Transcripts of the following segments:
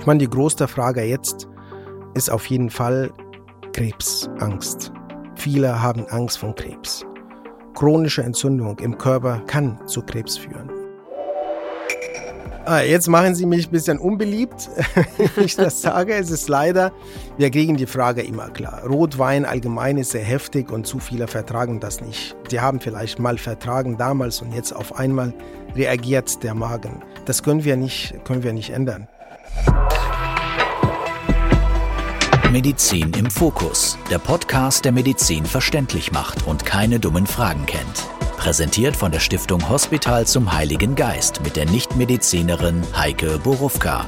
Ich meine, die größte Frage jetzt ist auf jeden Fall Krebsangst. Viele haben Angst vor Krebs. Chronische Entzündung im Körper kann zu Krebs führen. Ah, jetzt machen Sie mich ein bisschen unbeliebt, wenn ich das sage. Es ist leider, wir kriegen die Frage immer klar. Rotwein allgemein ist sehr heftig und zu viele vertragen das nicht. Die haben vielleicht mal vertragen damals und jetzt auf einmal reagiert der Magen. Das können wir nicht, können wir nicht ändern. Medizin im Fokus, der Podcast, der Medizin verständlich macht und keine dummen Fragen kennt. Präsentiert von der Stiftung Hospital zum Heiligen Geist mit der Nichtmedizinerin Heike Borufka.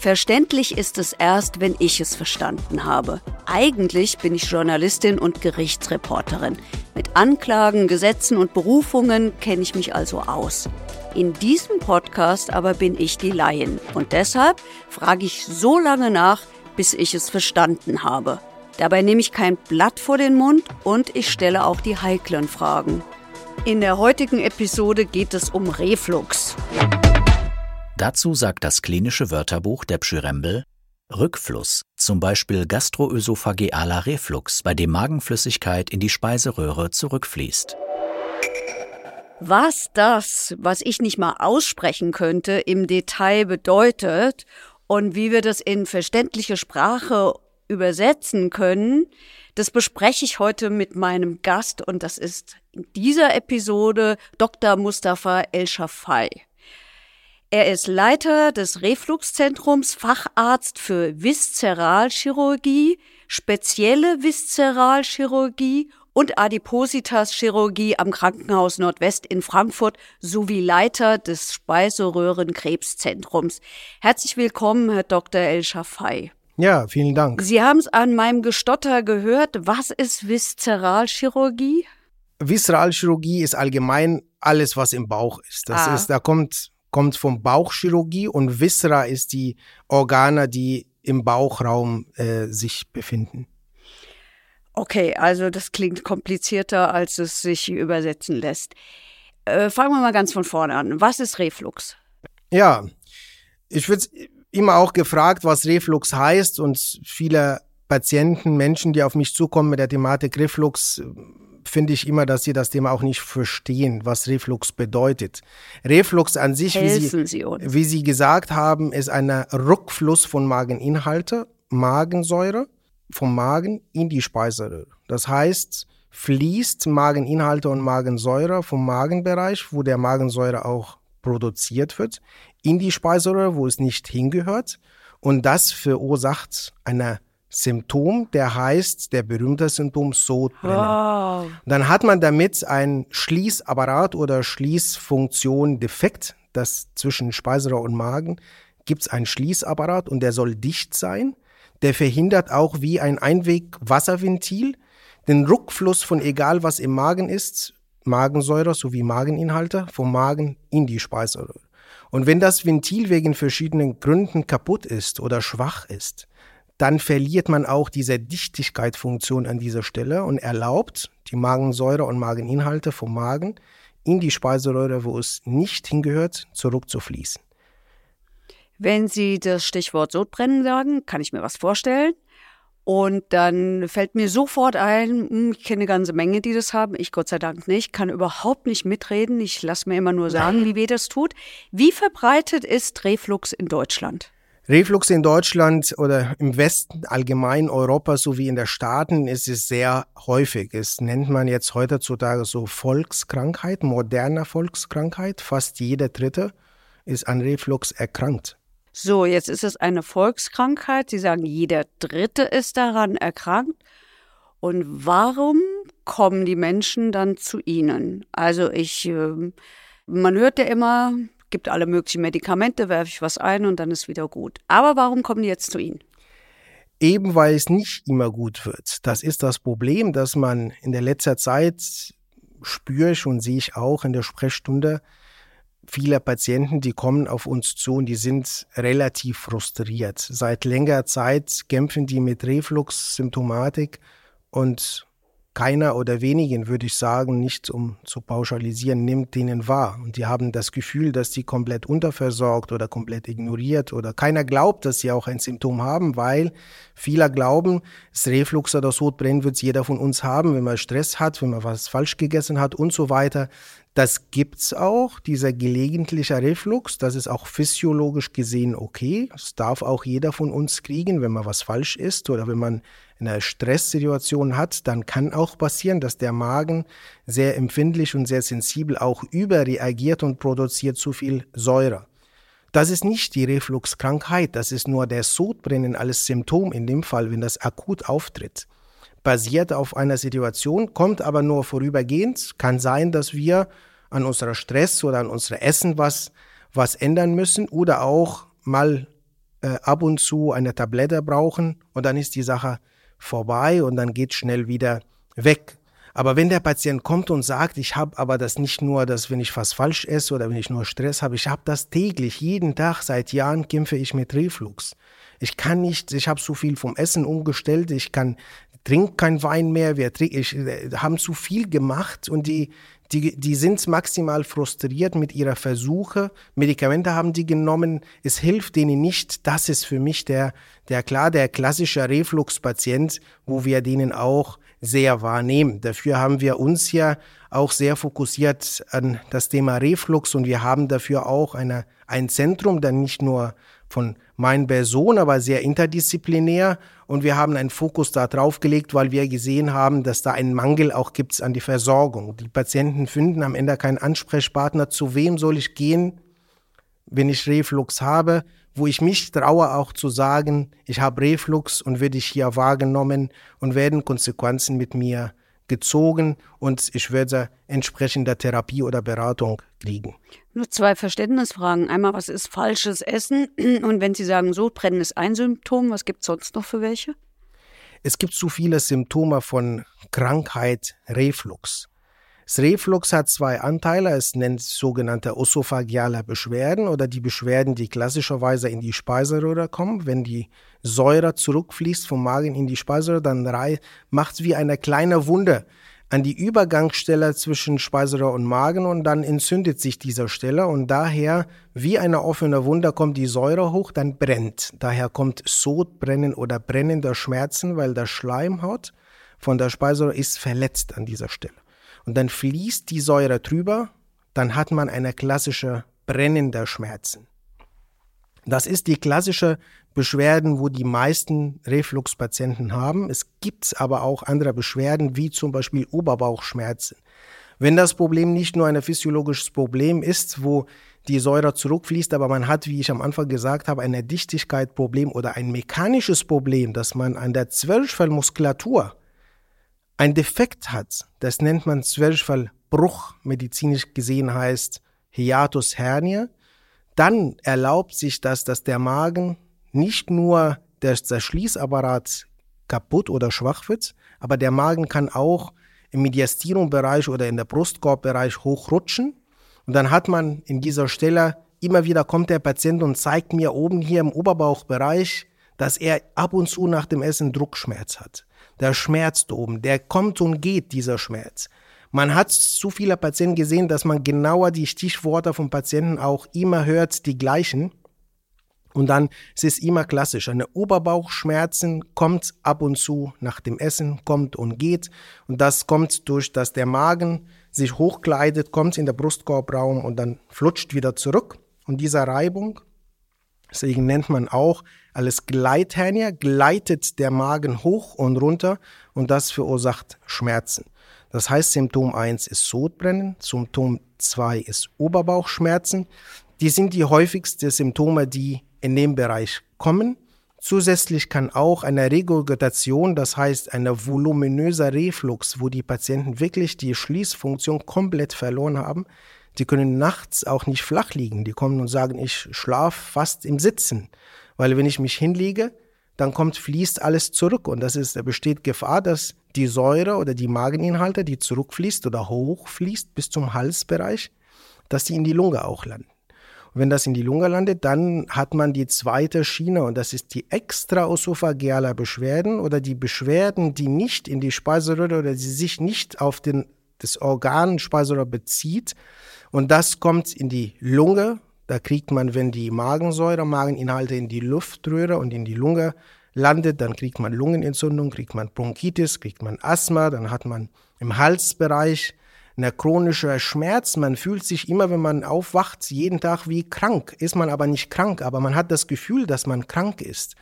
Verständlich ist es erst, wenn ich es verstanden habe. Eigentlich bin ich Journalistin und Gerichtsreporterin. Mit Anklagen, Gesetzen und Berufungen kenne ich mich also aus. In diesem Podcast aber bin ich die Laien. Und deshalb frage ich so lange nach, bis ich es verstanden habe. Dabei nehme ich kein Blatt vor den Mund und ich stelle auch die heiklen Fragen. In der heutigen Episode geht es um Reflux. Dazu sagt das klinische Wörterbuch der Pschyrembel Rückfluss, zum Beispiel gastroösophagealer Reflux, bei dem Magenflüssigkeit in die Speiseröhre zurückfließt. Was das, was ich nicht mal aussprechen könnte, im Detail bedeutet und wie wir das in verständliche Sprache übersetzen können, das bespreche ich heute mit meinem Gast und das ist in dieser Episode Dr. Mustafa El-Shafai. Er ist Leiter des Refluxzentrums, Facharzt für Viszeralchirurgie, spezielle Viszeralchirurgie und Adipositas-Chirurgie am Krankenhaus Nordwest in Frankfurt sowie Leiter des Speiseröhrenkrebszentrums. Herzlich willkommen, Herr Dr. El-Shafai. Ja, vielen Dank. Sie haben es an meinem Gestotter gehört. Was ist Viszeralchirurgie? Viszeralchirurgie ist allgemein alles, was im Bauch ist. Das ah. ist, da kommt, kommt vom Bauchchirurgie und Viscera ist die Organe, die im Bauchraum äh, sich befinden. Okay, also das klingt komplizierter, als es sich übersetzen lässt. Äh, fangen wir mal ganz von vorne an. Was ist Reflux? Ja, ich würde immer auch gefragt, was Reflux heißt und viele Patienten, Menschen, die auf mich zukommen mit der Thematik Reflux, finde ich immer, dass sie das Thema auch nicht verstehen, was Reflux bedeutet. Reflux an sich, wie sie, sie wie sie, gesagt haben, ist ein Rückfluss von Mageninhalte, Magensäure vom Magen in die Speiseröhre. Das heißt, fließt Mageninhalte und Magensäure vom Magenbereich, wo der Magensäure auch produziert wird, in die Speiseröhre, wo es nicht hingehört. Und das verursacht eine Symptom, der heißt, der berühmte Symptom Sodbrennen. Wow. Dann hat man damit ein Schließapparat oder Schließfunktion defekt, das zwischen Speiseröhre und Magen gibt es ein Schließapparat und der soll dicht sein. Der verhindert auch wie ein Einwegwasserventil den Rückfluss von egal was im Magen ist, Magensäure sowie Mageninhalte vom Magen in die Speiseröhre. Und wenn das Ventil wegen verschiedenen Gründen kaputt ist oder schwach ist, dann verliert man auch diese Dichtigkeitsfunktion an dieser Stelle und erlaubt die Magensäure und Mageninhalte vom Magen in die Speiseröhre, wo es nicht hingehört, zurückzufließen. Wenn Sie das Stichwort Sodbrennen sagen, kann ich mir was vorstellen. Und dann fällt mir sofort ein, hm, ich kenne eine ganze Menge, die das haben. Ich Gott sei Dank nicht, kann überhaupt nicht mitreden. Ich lasse mir immer nur sagen, wie weh das tut. Wie verbreitet ist Reflux in Deutschland? Reflux in Deutschland oder im Westen allgemein, Europa sowie in den Staaten ist es sehr häufig. Es nennt man jetzt heutzutage so Volkskrankheit, moderne Volkskrankheit. Fast jeder Dritte ist an Reflux erkrankt. So, jetzt ist es eine Volkskrankheit. Sie sagen, jeder Dritte ist daran erkrankt. Und warum kommen die Menschen dann zu Ihnen? Also ich, ähm, man hört ja immer, gibt alle möglichen Medikamente, werfe ich was ein und dann ist wieder gut. Aber warum kommen die jetzt zu Ihnen? Eben weil es nicht immer gut wird. Das ist das Problem, dass man in der letzter Zeit spüre ich und sehe ich auch in der Sprechstunde, viele Patienten, die kommen auf uns zu und die sind relativ frustriert. Seit längerer Zeit kämpfen die mit Reflux-Symptomatik und keiner oder wenigen, würde ich sagen, nicht um zu pauschalisieren, nimmt denen wahr. Und die haben das Gefühl, dass die komplett unterversorgt oder komplett ignoriert oder keiner glaubt, dass sie auch ein Symptom haben, weil viele glauben, das Reflux oder das Sodbrennen wird jeder von uns haben, wenn man Stress hat, wenn man was falsch gegessen hat und so weiter. Das gibt's auch, dieser gelegentliche Reflux. Das ist auch physiologisch gesehen okay. Das darf auch jeder von uns kriegen, wenn man was falsch isst oder wenn man eine Stresssituation hat, dann kann auch passieren, dass der Magen sehr empfindlich und sehr sensibel auch überreagiert und produziert zu viel Säure. Das ist nicht die Refluxkrankheit, das ist nur der Sodbrennen als Symptom in dem Fall, wenn das akut auftritt basiert auf einer Situation, kommt aber nur vorübergehend. Kann sein, dass wir an unserer Stress oder an unserem Essen was, was ändern müssen oder auch mal äh, ab und zu eine Tablette brauchen und dann ist die Sache vorbei und dann geht schnell wieder weg. Aber wenn der Patient kommt und sagt, ich habe aber das nicht nur, dass wenn ich was falsch esse oder wenn ich nur Stress habe, ich habe das täglich, jeden Tag, seit Jahren kämpfe ich mit Reflux. Ich kann nicht, ich habe zu viel vom Essen umgestellt, ich kann trink kein Wein mehr, wir trink, ich, äh, haben zu viel gemacht und die, die, die sind maximal frustriert mit ihrer Versuche. Medikamente haben die genommen, es hilft denen nicht. Das ist für mich der, der klar, der klassische Refluxpatient, wo wir denen auch sehr wahrnehmen. Dafür haben wir uns ja auch sehr fokussiert an das Thema Reflux und wir haben dafür auch eine, ein Zentrum, dann nicht nur von meinen Person, aber sehr interdisziplinär. Und wir haben einen Fokus da drauf gelegt, weil wir gesehen haben, dass da einen Mangel auch gibt an die Versorgung. Die Patienten finden am Ende keinen Ansprechpartner. Zu wem soll ich gehen, wenn ich Reflux habe? Wo ich mich traue auch zu sagen, ich habe Reflux und werde ich hier wahrgenommen und werden Konsequenzen mit mir gezogen und ich werde entsprechende Therapie oder Beratung kriegen. Nur zwei Verständnisfragen. Einmal, was ist falsches Essen? Und wenn Sie sagen, so brennen ist ein Symptom, was gibt es sonst noch für welche? Es gibt zu viele Symptome von Krankheit Reflux. Das Reflux hat zwei Anteile. Es nennt sogenannte osophagiale Beschwerden oder die Beschwerden, die klassischerweise in die Speiseröhre kommen. Wenn die Säure zurückfließt vom Magen in die Speiseröhre, dann macht es wie eine kleine Wunde an die Übergangsstelle zwischen Speiseröhre und Magen und dann entzündet sich diese Stelle und daher wie eine offene Wunde kommt die Säure hoch, dann brennt. Daher kommt Sodbrennen oder brennender Schmerzen, weil der Schleimhaut von der Speiseröhre ist verletzt an dieser Stelle und dann fließt die Säure drüber, dann hat man eine klassische brennende Schmerzen. Das ist die klassische Beschwerden, wo die meisten Refluxpatienten haben. Es gibt aber auch andere Beschwerden, wie zum Beispiel Oberbauchschmerzen. Wenn das Problem nicht nur ein physiologisches Problem ist, wo die Säure zurückfließt, aber man hat, wie ich am Anfang gesagt habe, ein Dichtigkeitsproblem oder ein mechanisches Problem, dass man an der Zwerchfellmuskulatur ein Defekt hat, das nennt man Zwerchfellbruch, medizinisch gesehen heißt Hiatus hernia, dann erlaubt sich das, dass der Magen nicht nur der, der Schließapparat kaputt oder schwach wird, aber der Magen kann auch im Mediastinumbereich oder in der Brustkorbbereich hochrutschen. Und dann hat man in dieser Stelle immer wieder kommt der Patient und zeigt mir oben hier im Oberbauchbereich, dass er ab und zu nach dem Essen Druckschmerz hat. Der schmerzt oben, der kommt und geht, dieser Schmerz. Man hat zu viele Patienten gesehen, dass man genauer die Stichworte vom Patienten auch immer hört, die gleichen. Und dann es ist immer klassisch. Eine Oberbauchschmerzen kommt ab und zu nach dem Essen, kommt und geht. Und das kommt durch, dass der Magen sich hochkleidet, kommt in der Brustkorbraum und dann flutscht wieder zurück. Und diese Reibung, deswegen nennt man auch alles Gleithernia, gleitet der Magen hoch und runter und das verursacht Schmerzen. Das heißt, Symptom 1 ist Sodbrennen, Symptom 2 ist Oberbauchschmerzen. Die sind die häufigsten Symptome, die in dem Bereich kommen. Zusätzlich kann auch eine Regurgitation, das heißt eine voluminöser Reflux, wo die Patienten wirklich die Schließfunktion komplett verloren haben. Die können nachts auch nicht flach liegen. Die kommen und sagen, ich schlafe fast im Sitzen. Weil wenn ich mich hinlege, dann kommt, fließt alles zurück. Und das ist, da besteht Gefahr, dass die Säure oder die Mageninhalte, die zurückfließt oder hochfließt bis zum Halsbereich, dass die in die Lunge auch landen. Und wenn das in die Lunge landet, dann hat man die zweite Schiene und das ist die extraosophageale Beschwerden oder die Beschwerden, die nicht in die Speiseröhre oder die sich nicht auf den, das Organ Speiseröhre bezieht. Und das kommt in die Lunge. Da kriegt man, wenn die Magensäure, Mageninhalte in die Luftröhre und in die Lunge landet, dann kriegt man Lungenentzündung, kriegt man Bronchitis, kriegt man Asthma, dann hat man im Halsbereich eine chronische Schmerz. Man fühlt sich immer, wenn man aufwacht, jeden Tag wie krank. Ist man aber nicht krank, aber man hat das Gefühl, dass man krank ist.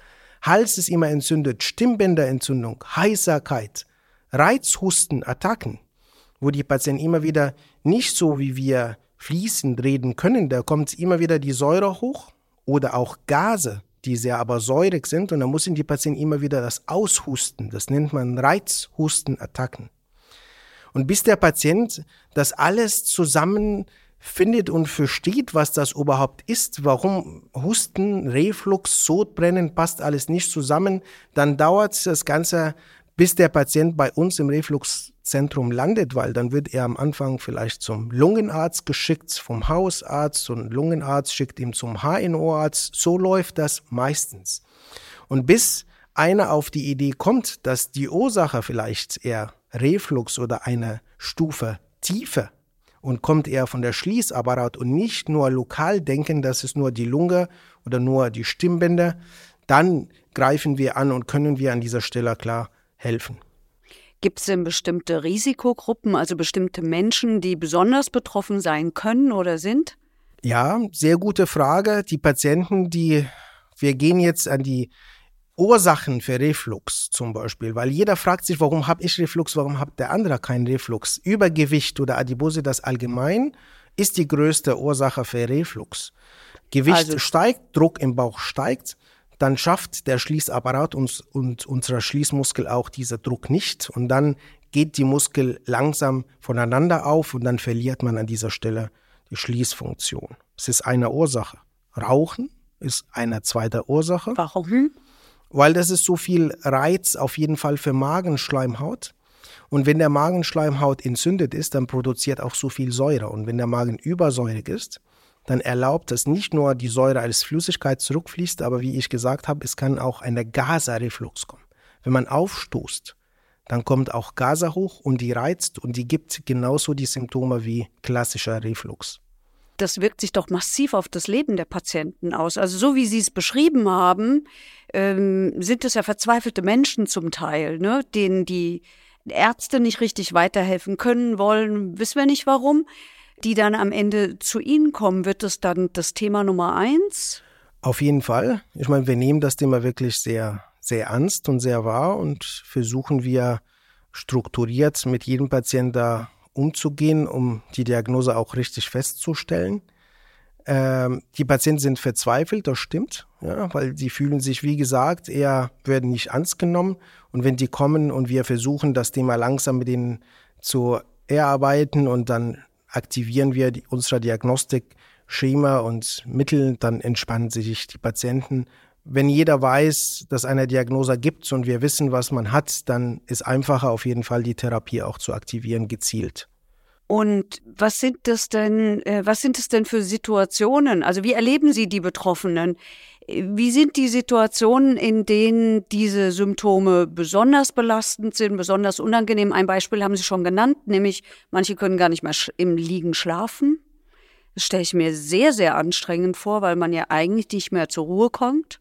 Hals ist immer entzündet, Stimmbänderentzündung, Heiserkeit, Reizhusten, Attacken, wo die Patienten immer wieder nicht so wie wir fließend reden können, da kommt immer wieder die Säure hoch oder auch Gase, die sehr aber säurig sind und da müssen die Patienten immer wieder das aushusten. Das nennt man Reizhustenattacken. Und bis der Patient das alles zusammen findet und versteht, was das überhaupt ist, warum Husten, Reflux, Sodbrennen passt alles nicht zusammen, dann dauert das Ganze, bis der Patient bei uns im Refluxzentrum landet, weil dann wird er am Anfang vielleicht zum Lungenarzt geschickt, vom Hausarzt und Lungenarzt schickt ihn zum HNO-Arzt. So läuft das meistens. Und bis einer auf die Idee kommt, dass die Ursache vielleicht eher Reflux oder eine Stufe tiefer und kommt eher von der Schließapparat und nicht nur lokal denken, das ist nur die Lunge oder nur die Stimmbänder, dann greifen wir an und können wir an dieser Stelle klar helfen. Gibt es denn bestimmte Risikogruppen, also bestimmte Menschen, die besonders betroffen sein können oder sind? Ja, sehr gute Frage. Die Patienten, die, wir gehen jetzt an die Ursachen für Reflux zum Beispiel, weil jeder fragt sich, warum habe ich Reflux, warum hat der andere keinen Reflux. Übergewicht oder Adipose, das allgemein, ist die größte Ursache für Reflux. Gewicht also, steigt, Druck im Bauch steigt, dann schafft der Schließapparat uns, und unser Schließmuskel auch diesen Druck nicht und dann geht die Muskel langsam voneinander auf und dann verliert man an dieser Stelle die Schließfunktion. Es ist eine Ursache. Rauchen ist eine zweite Ursache. Warum? weil das ist so viel Reiz auf jeden Fall für Magenschleimhaut. Und wenn der Magenschleimhaut entzündet ist, dann produziert auch so viel Säure. Und wenn der Magen übersäurig ist, dann erlaubt es nicht nur die Säure als Flüssigkeit zurückfließt, aber wie ich gesagt habe, es kann auch eine Gasereflux kommen. Wenn man aufstoßt, dann kommt auch Gase hoch und die reizt und die gibt genauso die Symptome wie klassischer Reflux das wirkt sich doch massiv auf das Leben der Patienten aus. Also so wie Sie es beschrieben haben, ähm, sind es ja verzweifelte Menschen zum Teil, ne, denen die Ärzte nicht richtig weiterhelfen können wollen, wissen wir nicht warum, die dann am Ende zu Ihnen kommen. Wird das dann das Thema Nummer eins? Auf jeden Fall. Ich meine, wir nehmen das Thema wirklich sehr, sehr ernst und sehr wahr und versuchen wir strukturiert mit jedem Patienten da umzugehen, um die Diagnose auch richtig festzustellen. Ähm, die Patienten sind verzweifelt, das stimmt, ja, weil sie fühlen sich, wie gesagt, eher werden nicht ernst genommen. Und wenn die kommen und wir versuchen, das Thema langsam mit ihnen zu erarbeiten und dann aktivieren wir die, unsere Diagnostikschema und Mittel, dann entspannen sich die Patienten wenn jeder weiß, dass eine Diagnose gibt und wir wissen, was man hat, dann ist einfacher auf jeden Fall die Therapie auch zu aktivieren, gezielt. Und was sind das denn, äh, was sind es denn für Situationen? Also wie erleben Sie die Betroffenen? Wie sind die Situationen, in denen diese Symptome besonders belastend sind, besonders unangenehm? Ein Beispiel haben Sie schon genannt, nämlich manche können gar nicht mehr im Liegen schlafen. Das stelle ich mir sehr, sehr anstrengend vor, weil man ja eigentlich nicht mehr zur Ruhe kommt.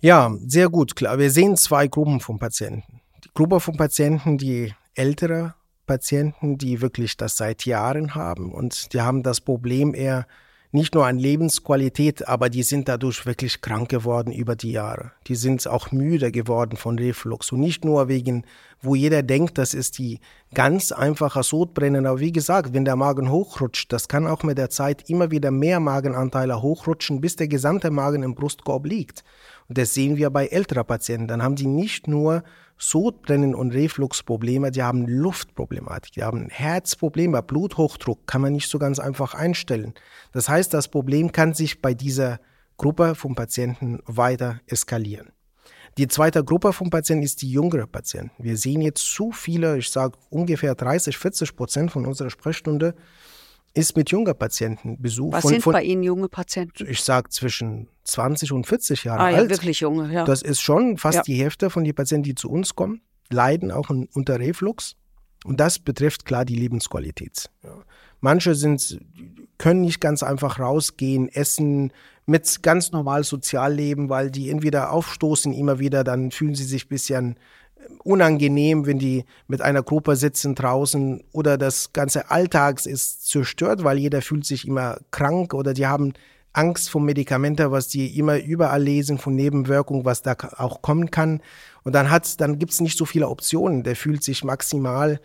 Ja, sehr gut, klar. Wir sehen zwei Gruppen von Patienten. Die Gruppe von Patienten, die ältere Patienten, die wirklich das seit Jahren haben und die haben das Problem eher nicht nur an Lebensqualität, aber die sind dadurch wirklich krank geworden über die Jahre. Die sind auch müde geworden von Reflux und nicht nur wegen, wo jeder denkt, das ist die ganz einfache Sodbrennen. Aber wie gesagt, wenn der Magen hochrutscht, das kann auch mit der Zeit immer wieder mehr Magenanteile hochrutschen, bis der gesamte Magen im Brustkorb liegt. Und das sehen wir bei älteren Patienten. Dann haben die nicht nur Sodbrennen und Refluxprobleme, die haben Luftproblematik, die haben Herzprobleme, Bluthochdruck kann man nicht so ganz einfach einstellen. Das heißt, das Problem kann sich bei dieser Gruppe von Patienten weiter eskalieren. Die zweite Gruppe von Patienten ist die jüngere Patienten. Wir sehen jetzt zu viele, ich sage ungefähr 30, 40 Prozent von unserer Sprechstunde, ist mit junger Patientenbesuch. Was von, sind von, bei Ihnen junge Patienten? Ich sage zwischen 20 und 40 Jahre ah, alt. Ja, wirklich junge, ja. Das ist schon fast ja. die Hälfte von den Patienten, die zu uns kommen, leiden auch unter Reflux. Und das betrifft klar die Lebensqualität. Ja. Manche sind, können nicht ganz einfach rausgehen, essen, mit ganz normal sozial leben, weil die entweder aufstoßen immer wieder, dann fühlen sie sich ein bisschen unangenehm, wenn die mit einer Gruppe sitzen draußen oder das ganze Alltags ist zerstört, weil jeder fühlt sich immer krank oder die haben Angst vor Medikamenten, was die immer überall lesen, von Nebenwirkungen, was da auch kommen kann. Und dann hat, dann gibt's nicht so viele Optionen. Der fühlt sich maximal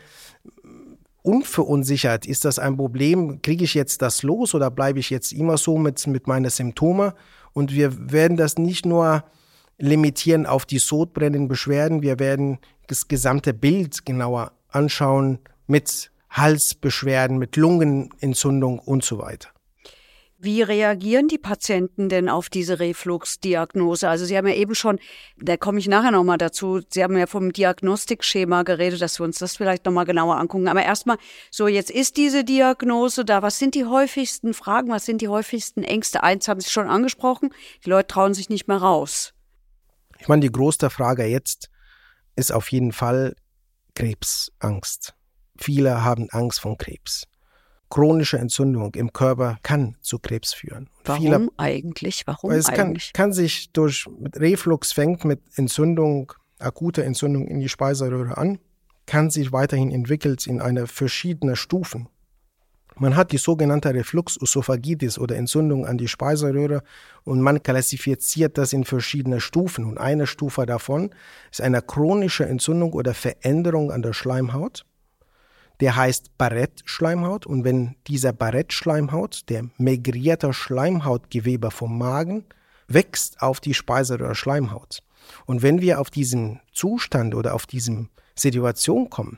unverunsichert. Ist das ein Problem? Kriege ich jetzt das los oder bleibe ich jetzt immer so mit, mit meinen Symptomen? Und wir werden das nicht nur limitieren auf die sodbrennenden Beschwerden. Wir werden das gesamte Bild genauer anschauen mit Halsbeschwerden, mit Lungenentzündung und so weiter. Wie reagieren die Patienten denn auf diese Refluxdiagnose? Also Sie haben ja eben schon, da komme ich nachher nochmal dazu, Sie haben ja vom Diagnostikschema geredet, dass wir uns das vielleicht nochmal genauer angucken. Aber erstmal, so jetzt ist diese Diagnose da. Was sind die häufigsten Fragen? Was sind die häufigsten Ängste? Eins haben Sie schon angesprochen, die Leute trauen sich nicht mehr raus. Ich meine, die größte Frage jetzt ist auf jeden Fall Krebsangst. Viele haben Angst vor Krebs. Chronische Entzündung im Körper kann zu Krebs führen. Warum Viele, eigentlich? Warum es eigentlich? Kann, kann sich durch Reflux fängt mit Entzündung, akute Entzündung in die Speiseröhre an, kann sich weiterhin entwickelt in eine verschiedene Stufen. Man hat die sogenannte Refluxesophagitis oder Entzündung an die Speiseröhre und man klassifiziert das in verschiedene Stufen. Und eine Stufe davon ist eine chronische Entzündung oder Veränderung an der Schleimhaut. Der heißt Barrett-Schleimhaut. Und wenn dieser Barrett-Schleimhaut, der migrierte Schleimhautgewebe vom Magen, wächst auf die Speiseröhre-Schleimhaut. Und wenn wir auf diesen Zustand oder auf diese Situation kommen,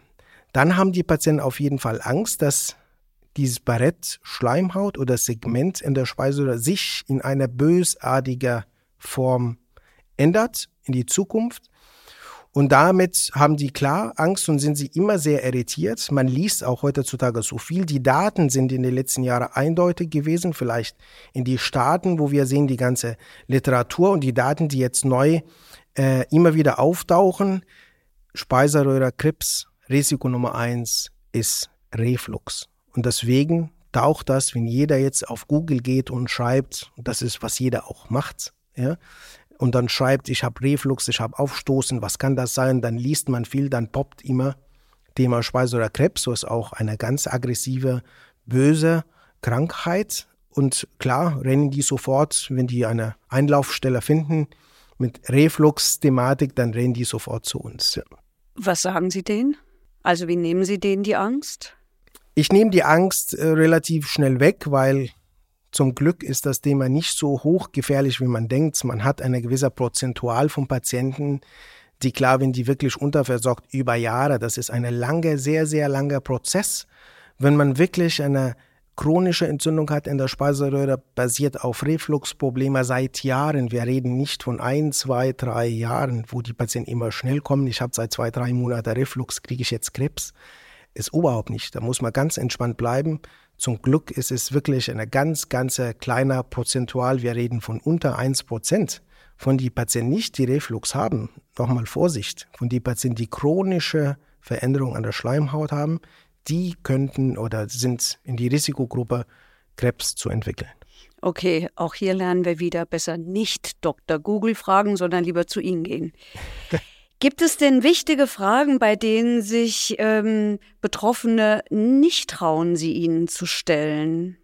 dann haben die Patienten auf jeden Fall Angst, dass dieses Barett, Schleimhaut oder Segment in der Speiseröhre sich in einer bösartiger Form ändert in die Zukunft. Und damit haben die klar Angst und sind sie immer sehr irritiert. Man liest auch heutzutage so viel. Die Daten sind in den letzten Jahren eindeutig gewesen, vielleicht in die Staaten, wo wir sehen die ganze Literatur und die Daten, die jetzt neu äh, immer wieder auftauchen. Speiseröhre, Krebs, Risiko Nummer eins ist Reflux. Und deswegen taucht das, wenn jeder jetzt auf Google geht und schreibt, das ist, was jeder auch macht, ja, und dann schreibt, ich habe Reflux, ich habe Aufstoßen, was kann das sein? Dann liest man viel, dann poppt immer Thema Speise oder Krebs, so ist auch eine ganz aggressive, böse Krankheit. Und klar, rennen die sofort, wenn die eine Einlaufstelle finden mit Reflux-Thematik, dann rennen die sofort zu uns. Ja. Was sagen Sie denen? Also wie nehmen Sie denen die Angst? Ich nehme die Angst äh, relativ schnell weg, weil zum Glück ist das Thema nicht so hochgefährlich, wie man denkt. Man hat eine gewisse Prozentual von Patienten, die klar, wenn die wirklich unterversorgt über Jahre, das ist ein lange, sehr, sehr langer Prozess. Wenn man wirklich eine chronische Entzündung hat in der Speiseröhre, basiert auf Refluxprobleme seit Jahren. Wir reden nicht von ein, zwei, drei Jahren, wo die Patienten immer schnell kommen. Ich habe seit zwei, drei Monaten Reflux, kriege ich jetzt Krebs ist überhaupt nicht. Da muss man ganz entspannt bleiben. Zum Glück ist es wirklich eine ganz, ganz kleiner Prozentual. Wir reden von unter 1 Prozent von die Patienten nicht, die Reflux haben. Nochmal Vorsicht. Von die Patienten, die chronische Veränderungen an der Schleimhaut haben, die könnten oder sind in die Risikogruppe, Krebs zu entwickeln. Okay, auch hier lernen wir wieder besser nicht Dr. Google fragen, sondern lieber zu Ihnen gehen. Gibt es denn wichtige Fragen, bei denen sich ähm, Betroffene nicht trauen, sie Ihnen zu stellen?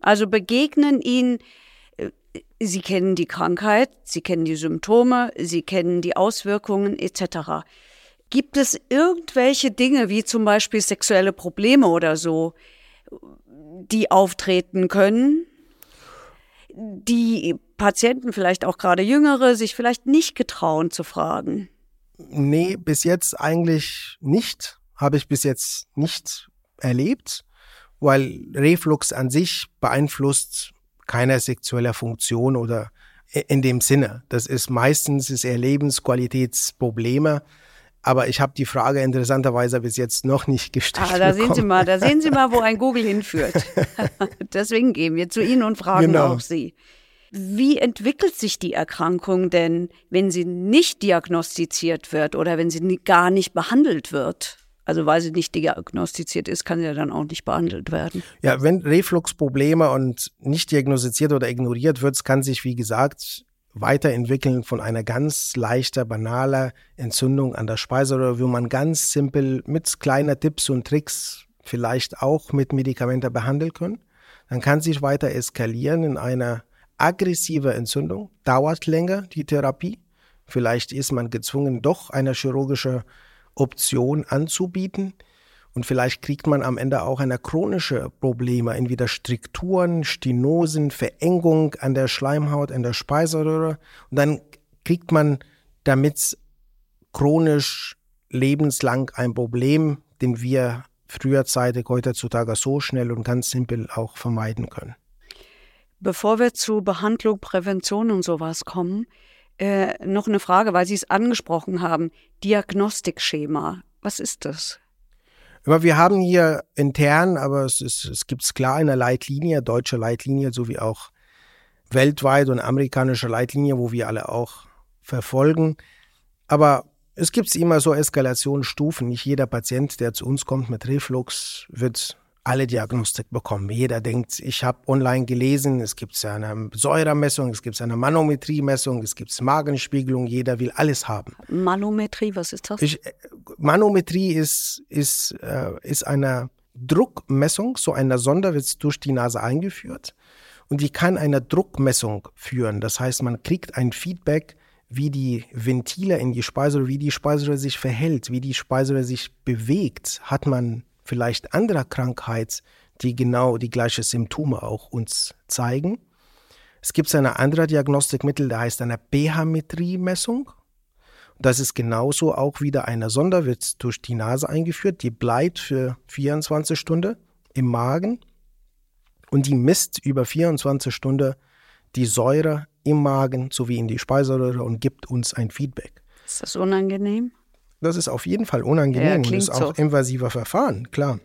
Also begegnen Ihnen, äh, Sie kennen die Krankheit, Sie kennen die Symptome, Sie kennen die Auswirkungen etc. Gibt es irgendwelche Dinge, wie zum Beispiel sexuelle Probleme oder so, die auftreten können, die Patienten, vielleicht auch gerade Jüngere, sich vielleicht nicht getrauen zu fragen? Nee, bis jetzt eigentlich nicht. Habe ich bis jetzt nicht erlebt, weil Reflux an sich beeinflusst keine sexuelle Funktion oder in dem Sinne. Das ist meistens ist eher Lebensqualitätsprobleme. Aber ich habe die Frage interessanterweise bis jetzt noch nicht gestellt. Ah, da sehen Sie mal, da sehen Sie mal, wo ein Google hinführt. Deswegen gehen wir zu Ihnen und fragen genau. auch Sie. Wie entwickelt sich die Erkrankung denn, wenn sie nicht diagnostiziert wird oder wenn sie gar nicht behandelt wird? Also weil sie nicht diagnostiziert ist, kann sie ja dann auch nicht behandelt werden. Ja, wenn Refluxprobleme und nicht diagnostiziert oder ignoriert wird, kann sich, wie gesagt, weiterentwickeln von einer ganz leichter, banaler Entzündung an der Speiseröhre, wo man ganz simpel mit kleiner Tipps und Tricks vielleicht auch mit Medikamenten behandeln können. Dann kann sich weiter eskalieren in einer aggressive Entzündung, dauert länger die Therapie. Vielleicht ist man gezwungen, doch eine chirurgische Option anzubieten. Und vielleicht kriegt man am Ende auch eine chronische Probleme, entweder Strukturen, Stenosen, Verengung an der Schleimhaut, an der Speiseröhre. Und dann kriegt man damit chronisch lebenslang ein Problem, den wir früherzeitig heutzutage so schnell und ganz simpel auch vermeiden können. Bevor wir zu Behandlung, Prävention und sowas kommen, äh, noch eine Frage, weil Sie es angesprochen haben. Diagnostikschema. Was ist das? Aber wir haben hier intern, aber es, ist, es gibt es klar in der Leitlinie, deutsche Leitlinie, sowie auch weltweit und amerikanische Leitlinie, wo wir alle auch verfolgen. Aber es gibt immer so Eskalationsstufen. Nicht jeder Patient, der zu uns kommt mit Reflux, wird alle Diagnostik bekommen. Jeder denkt, ich habe online gelesen, es gibt eine Säurermessung, es gibt eine Manometriemessung, es gibt Magenspiegelung, jeder will alles haben. Manometrie, was ist das? Ich, Manometrie ist, ist, äh, ist eine Druckmessung, so eine Sonder wird durch die Nase eingeführt und die kann eine Druckmessung führen. Das heißt, man kriegt ein Feedback, wie die Ventile in die Speiseröhre, wie die Speiseröhre sich verhält, wie die Speiseröhre sich bewegt, hat man vielleicht anderer Krankheit, die genau die gleichen Symptome auch uns zeigen. Es gibt eine andere Diagnostikmittel, der heißt eine pH-Metrie-Messung. Das ist genauso auch wieder eine Sonder, wird durch die Nase eingeführt, die bleibt für 24 Stunden im Magen und die misst über 24 Stunden die Säure im Magen sowie in die Speiseröhre und gibt uns ein Feedback. Ist das unangenehm? Das ist auf jeden Fall unangenehm ja, und ist auch so. invasiver Verfahren, klar.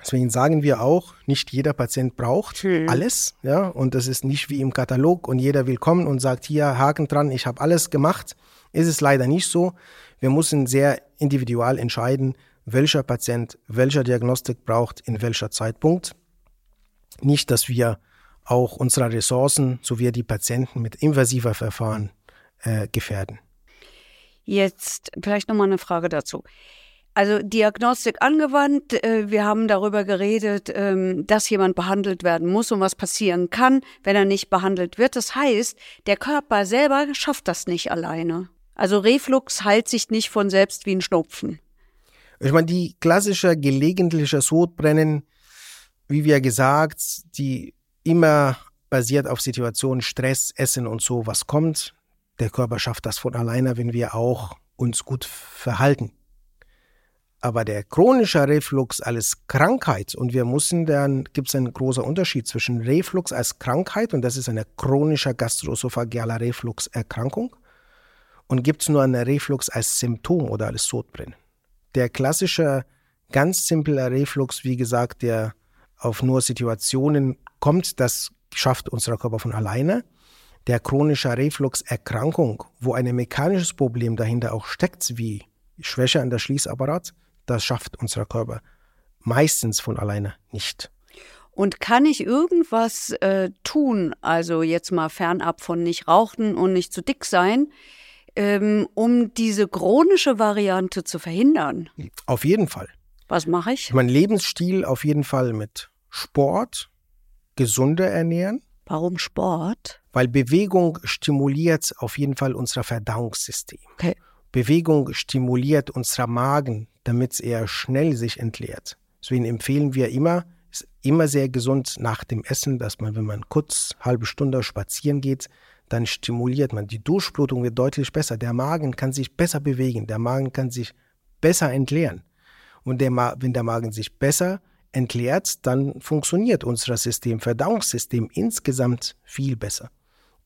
Deswegen sagen wir auch, nicht jeder Patient braucht hm. alles, ja, und das ist nicht wie im Katalog und jeder will kommen und sagt hier Haken dran, ich habe alles gemacht. Ist es leider nicht so. Wir müssen sehr individual entscheiden, welcher Patient welcher Diagnostik braucht, in welcher Zeitpunkt. Nicht, dass wir auch unsere Ressourcen sowie die Patienten mit invasiver Verfahren äh, gefährden. Jetzt vielleicht nochmal eine Frage dazu. Also Diagnostik angewandt, äh, wir haben darüber geredet, ähm, dass jemand behandelt werden muss und was passieren kann, wenn er nicht behandelt wird. Das heißt, der Körper selber schafft das nicht alleine. Also Reflux heilt sich nicht von selbst wie ein Schnupfen. Ich meine, die klassische gelegentliche Sodbrennen, wie wir gesagt, die immer basiert auf Situationen, Stress, Essen und so, was kommt, der Körper schafft das von alleine, wenn wir auch uns gut verhalten. Aber der chronische Reflux als Krankheit, und wir müssen dann, gibt es einen großen Unterschied zwischen Reflux als Krankheit, und das ist eine chronische gastroesophageale Refluxerkrankung, und gibt es nur einen Reflux als Symptom oder als Sodbrennen. Der klassische, ganz simple Reflux, wie gesagt, der auf nur Situationen kommt, das schafft unser Körper von alleine der chronische Refluxerkrankung, wo ein mechanisches Problem dahinter auch steckt, wie Schwäche an der Schließapparat, das schafft unser Körper meistens von alleine nicht. Und kann ich irgendwas äh, tun, also jetzt mal fernab von nicht rauchen und nicht zu dick sein, ähm, um diese chronische Variante zu verhindern? Auf jeden Fall. Was mache ich? Mein Lebensstil auf jeden Fall mit Sport, gesunder ernähren. Warum Sport? Weil Bewegung stimuliert auf jeden Fall unser Verdauungssystem. Okay. Bewegung stimuliert unser Magen, damit er schnell sich entleert. Deswegen empfehlen wir immer, ist immer sehr gesund nach dem Essen, dass man, wenn man kurz halbe Stunde spazieren geht, dann stimuliert man. Die Durchblutung wird deutlich besser. Der Magen kann sich besser bewegen. Der Magen kann sich besser entleeren. Und der wenn der Magen sich besser entleert, dann funktioniert unser System, Verdauungssystem insgesamt viel besser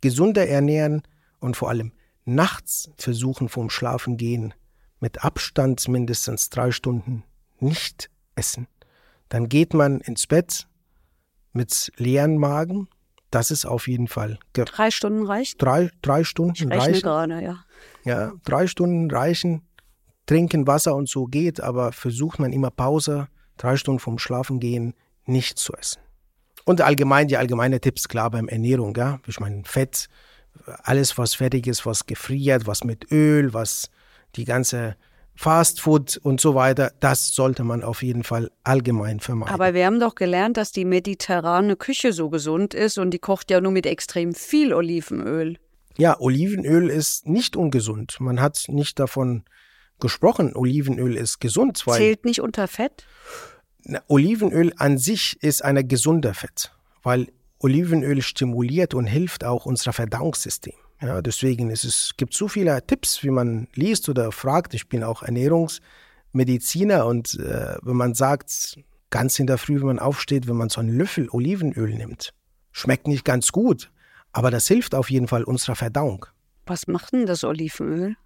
gesunder ernähren und vor allem nachts versuchen vom Schlafengehen mit Abstand mindestens drei Stunden nicht essen. Dann geht man ins Bett mit leeren Magen. Das ist auf jeden Fall. Drei Stunden reichen? Drei, drei Stunden ich rechne reichen. gerade, ja. Ja, drei Stunden reichen. Trinken Wasser und so geht, aber versucht man immer Pause, drei Stunden vom Schlafen gehen, nicht zu essen. Und allgemein, die allgemeine Tipps, klar, beim Ernährung, ja. Ich meine, Fett, alles, was fertig ist, was gefriert, was mit Öl, was die ganze Fast Food und so weiter, das sollte man auf jeden Fall allgemein vermeiden. Aber wir haben doch gelernt, dass die mediterrane Küche so gesund ist und die kocht ja nur mit extrem viel Olivenöl. Ja, Olivenöl ist nicht ungesund. Man hat nicht davon gesprochen, Olivenöl ist gesund. Zählt nicht unter Fett? Olivenöl an sich ist ein gesunder Fett, weil Olivenöl stimuliert und hilft auch unser Verdauungssystem. Ja, deswegen ist es gibt so viele Tipps, wie man liest oder fragt. Ich bin auch Ernährungsmediziner und äh, wenn man sagt, ganz in der Früh, wenn man aufsteht, wenn man so einen Löffel Olivenöl nimmt, schmeckt nicht ganz gut, aber das hilft auf jeden Fall unserer Verdauung. Was macht denn das Olivenöl?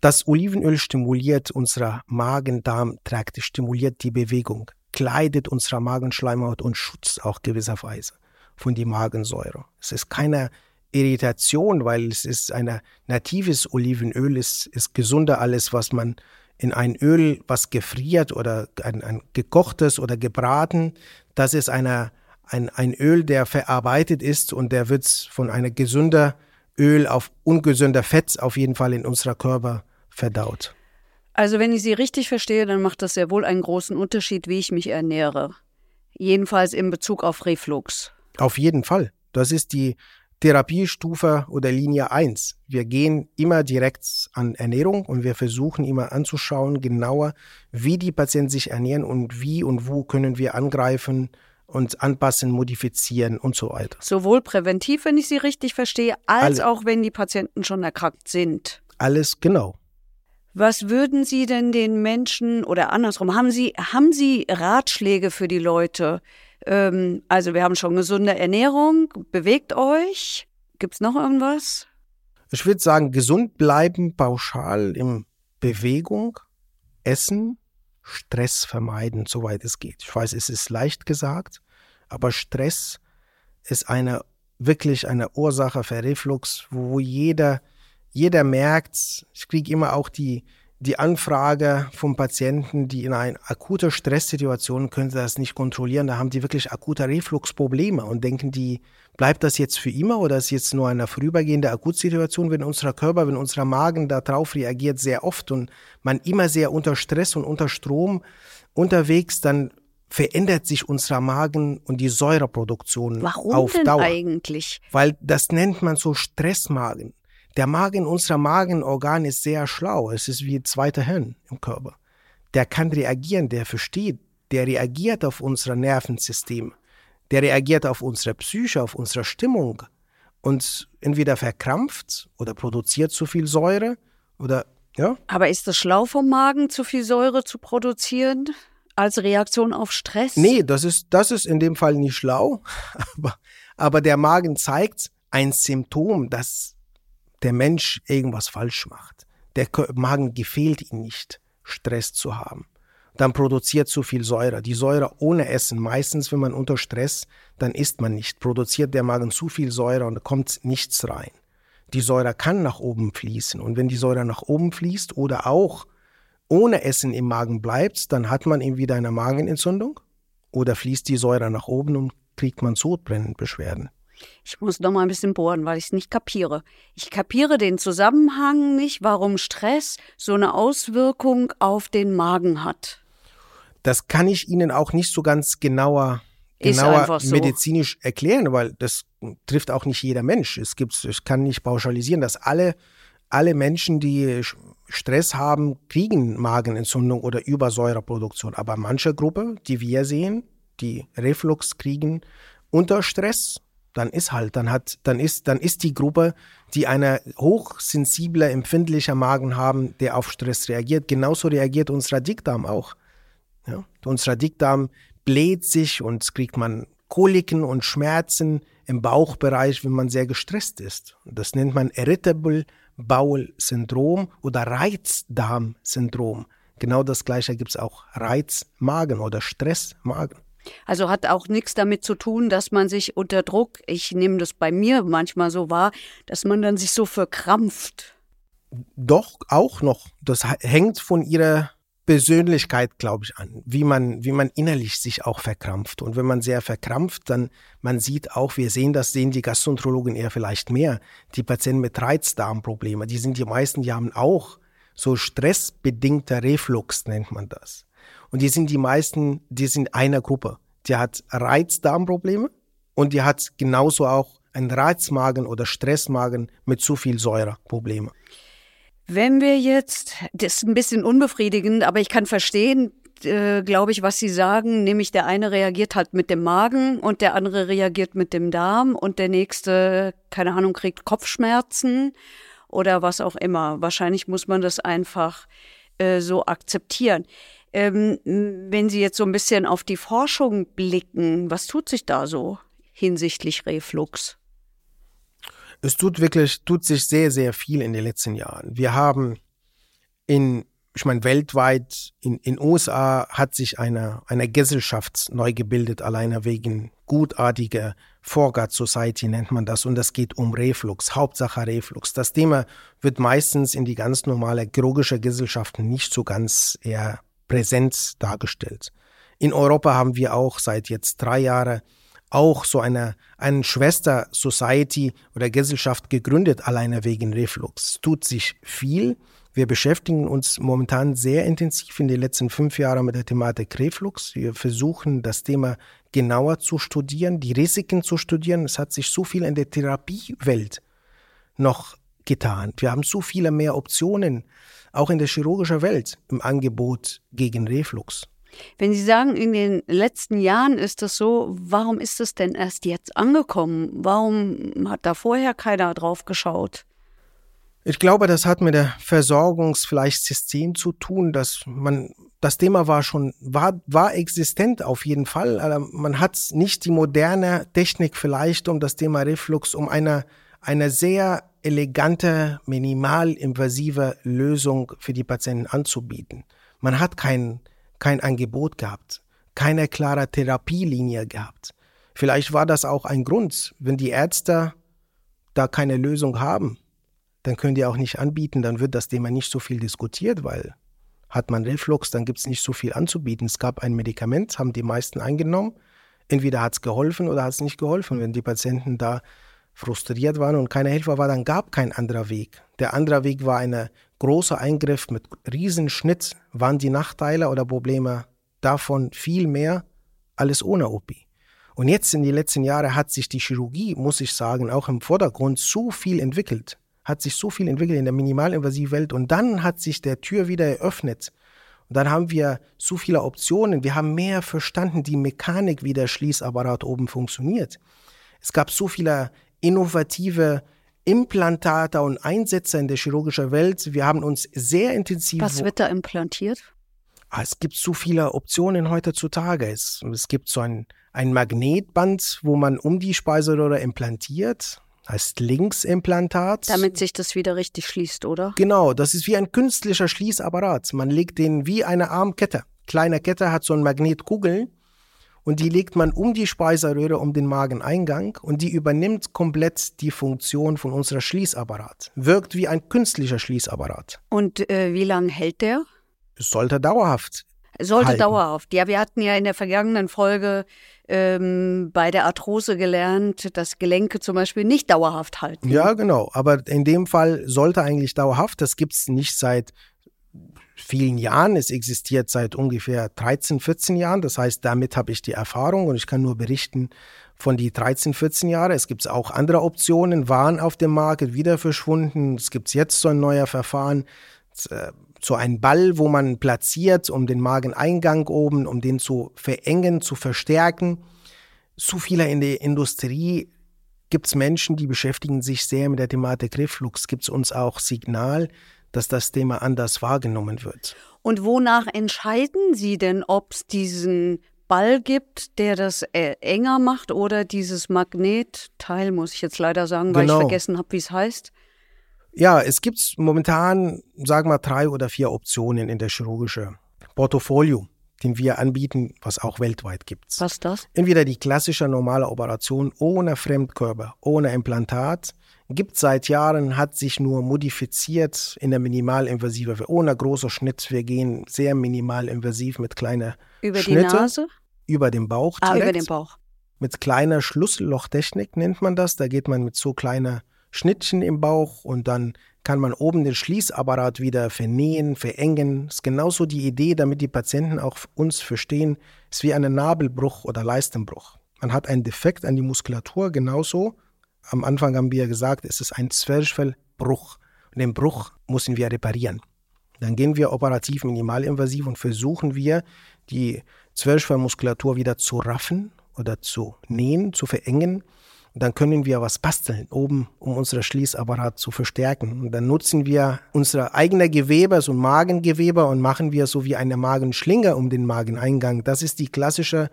Das Olivenöl stimuliert unsere Magen-Darm-Trakte, stimuliert die Bewegung, kleidet unsere Magenschleimhaut und schützt auch gewisserweise von die Magensäure. Es ist keine Irritation, weil es ist ein natives Olivenöl, es ist gesunder alles, was man in ein Öl, was gefriert oder ein, ein gekochtes oder gebraten, das ist eine, ein, ein Öl, der verarbeitet ist und der wird von einer gesunder Öl auf ungesünder Fett auf jeden Fall in unserer Körper verdaut. Also wenn ich Sie richtig verstehe, dann macht das sehr wohl einen großen Unterschied, wie ich mich ernähre. Jedenfalls in Bezug auf Reflux. Auf jeden Fall. Das ist die Therapiestufe oder Linie 1. Wir gehen immer direkt an Ernährung und wir versuchen immer anzuschauen, genauer, wie die Patienten sich ernähren und wie und wo können wir angreifen und anpassen, modifizieren und so weiter. Sowohl präventiv, wenn ich Sie richtig verstehe, als Alle, auch wenn die Patienten schon erkrankt sind. Alles genau. Was würden Sie denn den Menschen oder andersrum, haben Sie, haben Sie Ratschläge für die Leute, ähm, also wir haben schon gesunde Ernährung, bewegt euch. Gibt es noch irgendwas? Ich würde sagen, gesund bleiben, pauschal in Bewegung, Essen, Stress vermeiden, soweit es geht. Ich weiß, es ist leicht gesagt, aber Stress ist eine wirklich eine Ursache für Reflux, wo jeder, jeder merkt, ich kriege immer auch die, die Anfrage vom Patienten, die in einer akuten Stresssituation können sie das nicht kontrollieren, da haben die wirklich akute Refluxprobleme und denken die, bleibt das jetzt für immer oder ist jetzt nur eine vorübergehende Akutsituation, wenn unser Körper, wenn unser Magen darauf reagiert sehr oft und man immer sehr unter Stress und unter Strom unterwegs, dann verändert sich unser Magen und die Säureproduktion Warum auf denn Dauer. eigentlich? Weil das nennt man so Stressmagen. Der Magen, unser Magenorgan ist sehr schlau. Es ist wie ein zweiter Hirn im Körper. Der kann reagieren, der versteht, der reagiert auf unser Nervensystem. Der reagiert auf unsere Psyche, auf unsere Stimmung und entweder verkrampft oder produziert zu viel Säure oder ja. Aber ist es schlau vom Magen, zu viel Säure zu produzieren? Als Reaktion auf Stress? Nee, das ist, das ist in dem Fall nicht schlau. Aber, aber der Magen zeigt ein Symptom, das der Mensch irgendwas falsch macht. Der Magen gefällt ihm nicht, Stress zu haben. Dann produziert zu viel Säure. Die Säure ohne Essen, meistens wenn man unter Stress, dann isst man nicht, produziert der Magen zu viel Säure und kommt nichts rein. Die Säure kann nach oben fließen und wenn die Säure nach oben fließt oder auch ohne Essen im Magen bleibt, dann hat man eben wieder eine Magenentzündung oder fließt die Säure nach oben und kriegt man Sodbrennenbeschwerden. Ich muss noch mal ein bisschen bohren, weil ich es nicht kapiere. Ich kapiere den Zusammenhang nicht, warum Stress so eine Auswirkung auf den Magen hat. Das kann ich Ihnen auch nicht so ganz genauer, genauer so. medizinisch erklären, weil das trifft auch nicht jeder Mensch. Es gibt, ich kann nicht pauschalisieren, dass alle, alle Menschen, die Stress haben, kriegen Magenentzündung oder Übersäureproduktion. Aber manche Gruppe, die wir sehen, die Reflux kriegen unter Stress dann ist halt, dann hat, dann ist, dann ist die Gruppe, die eine hochsensible, empfindlicher Magen haben, der auf Stress reagiert. Genauso reagiert unser Dickdarm auch. Ja? Unser Dickdarm bläht sich und kriegt man Koliken und Schmerzen im Bauchbereich, wenn man sehr gestresst ist. Das nennt man Irritable Bowel-Syndrom oder Reizdarm-Syndrom. Genau das gleiche gibt es auch Reizmagen oder Stressmagen. Also hat auch nichts damit zu tun, dass man sich unter Druck, ich nehme das bei mir manchmal so wahr, dass man dann sich so verkrampft. Doch, auch noch. Das hängt von ihrer Persönlichkeit, glaube ich, an, wie man, wie man innerlich sich auch verkrampft. Und wenn man sehr verkrampft, dann man sieht auch, wir sehen das, sehen die Gastroenterologen eher vielleicht mehr, die Patienten mit Reizdarmprobleme, die sind die meisten, die haben auch so stressbedingter Reflux, nennt man das. Und die sind die meisten, die sind einer Gruppe. Die hat Reizdarmprobleme und die hat genauso auch ein Reizmagen oder Stressmagen mit zu viel Säure Probleme. Wenn wir jetzt, das ist ein bisschen unbefriedigend, aber ich kann verstehen, äh, glaube ich, was Sie sagen, nämlich der eine reagiert halt mit dem Magen und der andere reagiert mit dem Darm und der nächste, keine Ahnung, kriegt Kopfschmerzen oder was auch immer. Wahrscheinlich muss man das einfach äh, so akzeptieren. Ähm, wenn Sie jetzt so ein bisschen auf die Forschung blicken, was tut sich da so hinsichtlich Reflux? es tut wirklich, tut sich sehr, sehr viel in den letzten Jahren. Wir haben in, ich meine, weltweit, in, in USA hat sich eine, eine Gesellschaft neu gebildet, alleine wegen gutartiger Forgat Society nennt man das. Und das geht um Reflux, Hauptsache Reflux. Das Thema wird meistens in die ganz normale chirurgische Gesellschaft nicht so ganz eher präsent dargestellt. In Europa haben wir auch seit jetzt drei Jahren auch so eine, eine Schwester-Society oder Gesellschaft gegründet, alleine wegen Reflux. Es tut sich viel. Wir beschäftigen uns momentan sehr intensiv in den letzten fünf Jahren mit der Thematik Reflux. Wir versuchen, das Thema genauer zu studieren, die Risiken zu studieren. Es hat sich so viel in der Therapiewelt noch getan. Wir haben so viele mehr Optionen, auch in der chirurgischen Welt, im Angebot gegen Reflux. Wenn Sie sagen, in den letzten Jahren ist das so, warum ist es denn erst jetzt angekommen? Warum hat da vorher keiner drauf geschaut? Ich glaube, das hat mit der Versorgungs vielleicht System zu tun, dass man das Thema war schon war war existent auf jeden Fall, aber man hat nicht die moderne Technik vielleicht um das Thema Reflux um eine eine sehr elegante minimalinvasive Lösung für die Patienten anzubieten. Man hat keinen kein Angebot gehabt, keine klare Therapielinie gehabt. Vielleicht war das auch ein Grund, wenn die Ärzte da keine Lösung haben, dann können die auch nicht anbieten, dann wird das Thema nicht so viel diskutiert, weil hat man Reflux, dann gibt es nicht so viel anzubieten. Es gab ein Medikament, haben die meisten eingenommen. Entweder hat es geholfen oder hat es nicht geholfen. Wenn die Patienten da frustriert waren und keine Hilfe war, dann gab kein anderer Weg. Der andere Weg war ein großer Eingriff mit Riesenschnitt. Waren die Nachteile oder Probleme davon viel mehr alles ohne OP? Und jetzt in den letzten Jahren hat sich die Chirurgie, muss ich sagen, auch im Vordergrund so viel entwickelt. Hat sich so viel entwickelt in der minimalinvasiven Welt. Und dann hat sich der Tür wieder eröffnet. Und dann haben wir so viele Optionen. Wir haben mehr verstanden, die Mechanik, wie der Schließapparat oben funktioniert. Es gab so viele innovative Implantate und Einsätze in der chirurgischen Welt. Wir haben uns sehr intensiv. Was wird da implantiert? Ah, es gibt so viele Optionen heutzutage. Es, es gibt so ein, ein Magnetband, wo man um die Speiseröhre implantiert. Heißt Linksimplantat. Damit sich das wieder richtig schließt, oder? Genau, das ist wie ein künstlicher Schließapparat. Man legt den wie eine Armkette. Kleine Kette hat so ein Magnetkugel und die legt man um die Speiseröhre, um den Mageneingang und die übernimmt komplett die Funktion von unserer Schließapparat. Wirkt wie ein künstlicher Schließapparat. Und äh, wie lange hält der? Es sollte dauerhaft. Sollte halten. dauerhaft. Ja, wir hatten ja in der vergangenen Folge ähm, bei der Arthrose gelernt, dass Gelenke zum Beispiel nicht dauerhaft halten. Ja, genau. Aber in dem Fall sollte eigentlich dauerhaft. Das gibt es nicht seit vielen Jahren. Es existiert seit ungefähr 13, 14 Jahren. Das heißt, damit habe ich die Erfahrung und ich kann nur berichten von die 13, 14 Jahre. Es gibt auch andere Optionen, waren auf dem Markt, wieder verschwunden. Es gibt jetzt so ein neuer Verfahren, äh, so ein Ball, wo man platziert, um den Mageneingang oben, um den zu verengen, zu verstärken. So viele in der Industrie gibt es Menschen, die beschäftigen sich sehr mit der Thematik Reflux. Gibt es uns auch Signal, dass das Thema anders wahrgenommen wird. Und wonach entscheiden Sie denn, ob es diesen Ball gibt, der das äh, enger macht oder dieses Magnetteil, muss ich jetzt leider sagen, weil genau. ich vergessen habe, wie es heißt? Ja, es gibt momentan, sagen wir, drei oder vier Optionen in der chirurgischen Portfolio, den wir anbieten, was auch weltweit gibt. Was ist das? Entweder die klassische normale Operation ohne Fremdkörper, ohne Implantat, gibt seit Jahren, hat sich nur modifiziert in der minimalinvasive, ohne großer Schnitt. Wir gehen sehr minimalinvasiv mit kleiner Über Schnitte. die Nase? Über den Bauch Ah, direkt. über den Bauch. Mit kleiner Schlüssellochtechnik nennt man das. Da geht man mit so kleiner Schnittchen im Bauch und dann kann man oben den Schließapparat wieder vernähen, verengen. Ist genauso die Idee, damit die Patienten auch uns verstehen, ist wie ein Nabelbruch oder Leistenbruch. Man hat einen Defekt an die Muskulatur genauso. Am Anfang haben wir gesagt, es ist ein Zwerchfellbruch. Und den Bruch müssen wir reparieren. Dann gehen wir operativ minimalinvasiv und versuchen wir, die Zwerchfellmuskulatur wieder zu raffen oder zu nähen, zu verengen. Und dann können wir was basteln oben, um unseren Schließapparat zu verstärken. Und dann nutzen wir unsere eigene Gewebe, so ein Magengewebe, und machen wir so wie eine Magenschlinge um den Mageneingang. Das ist die klassische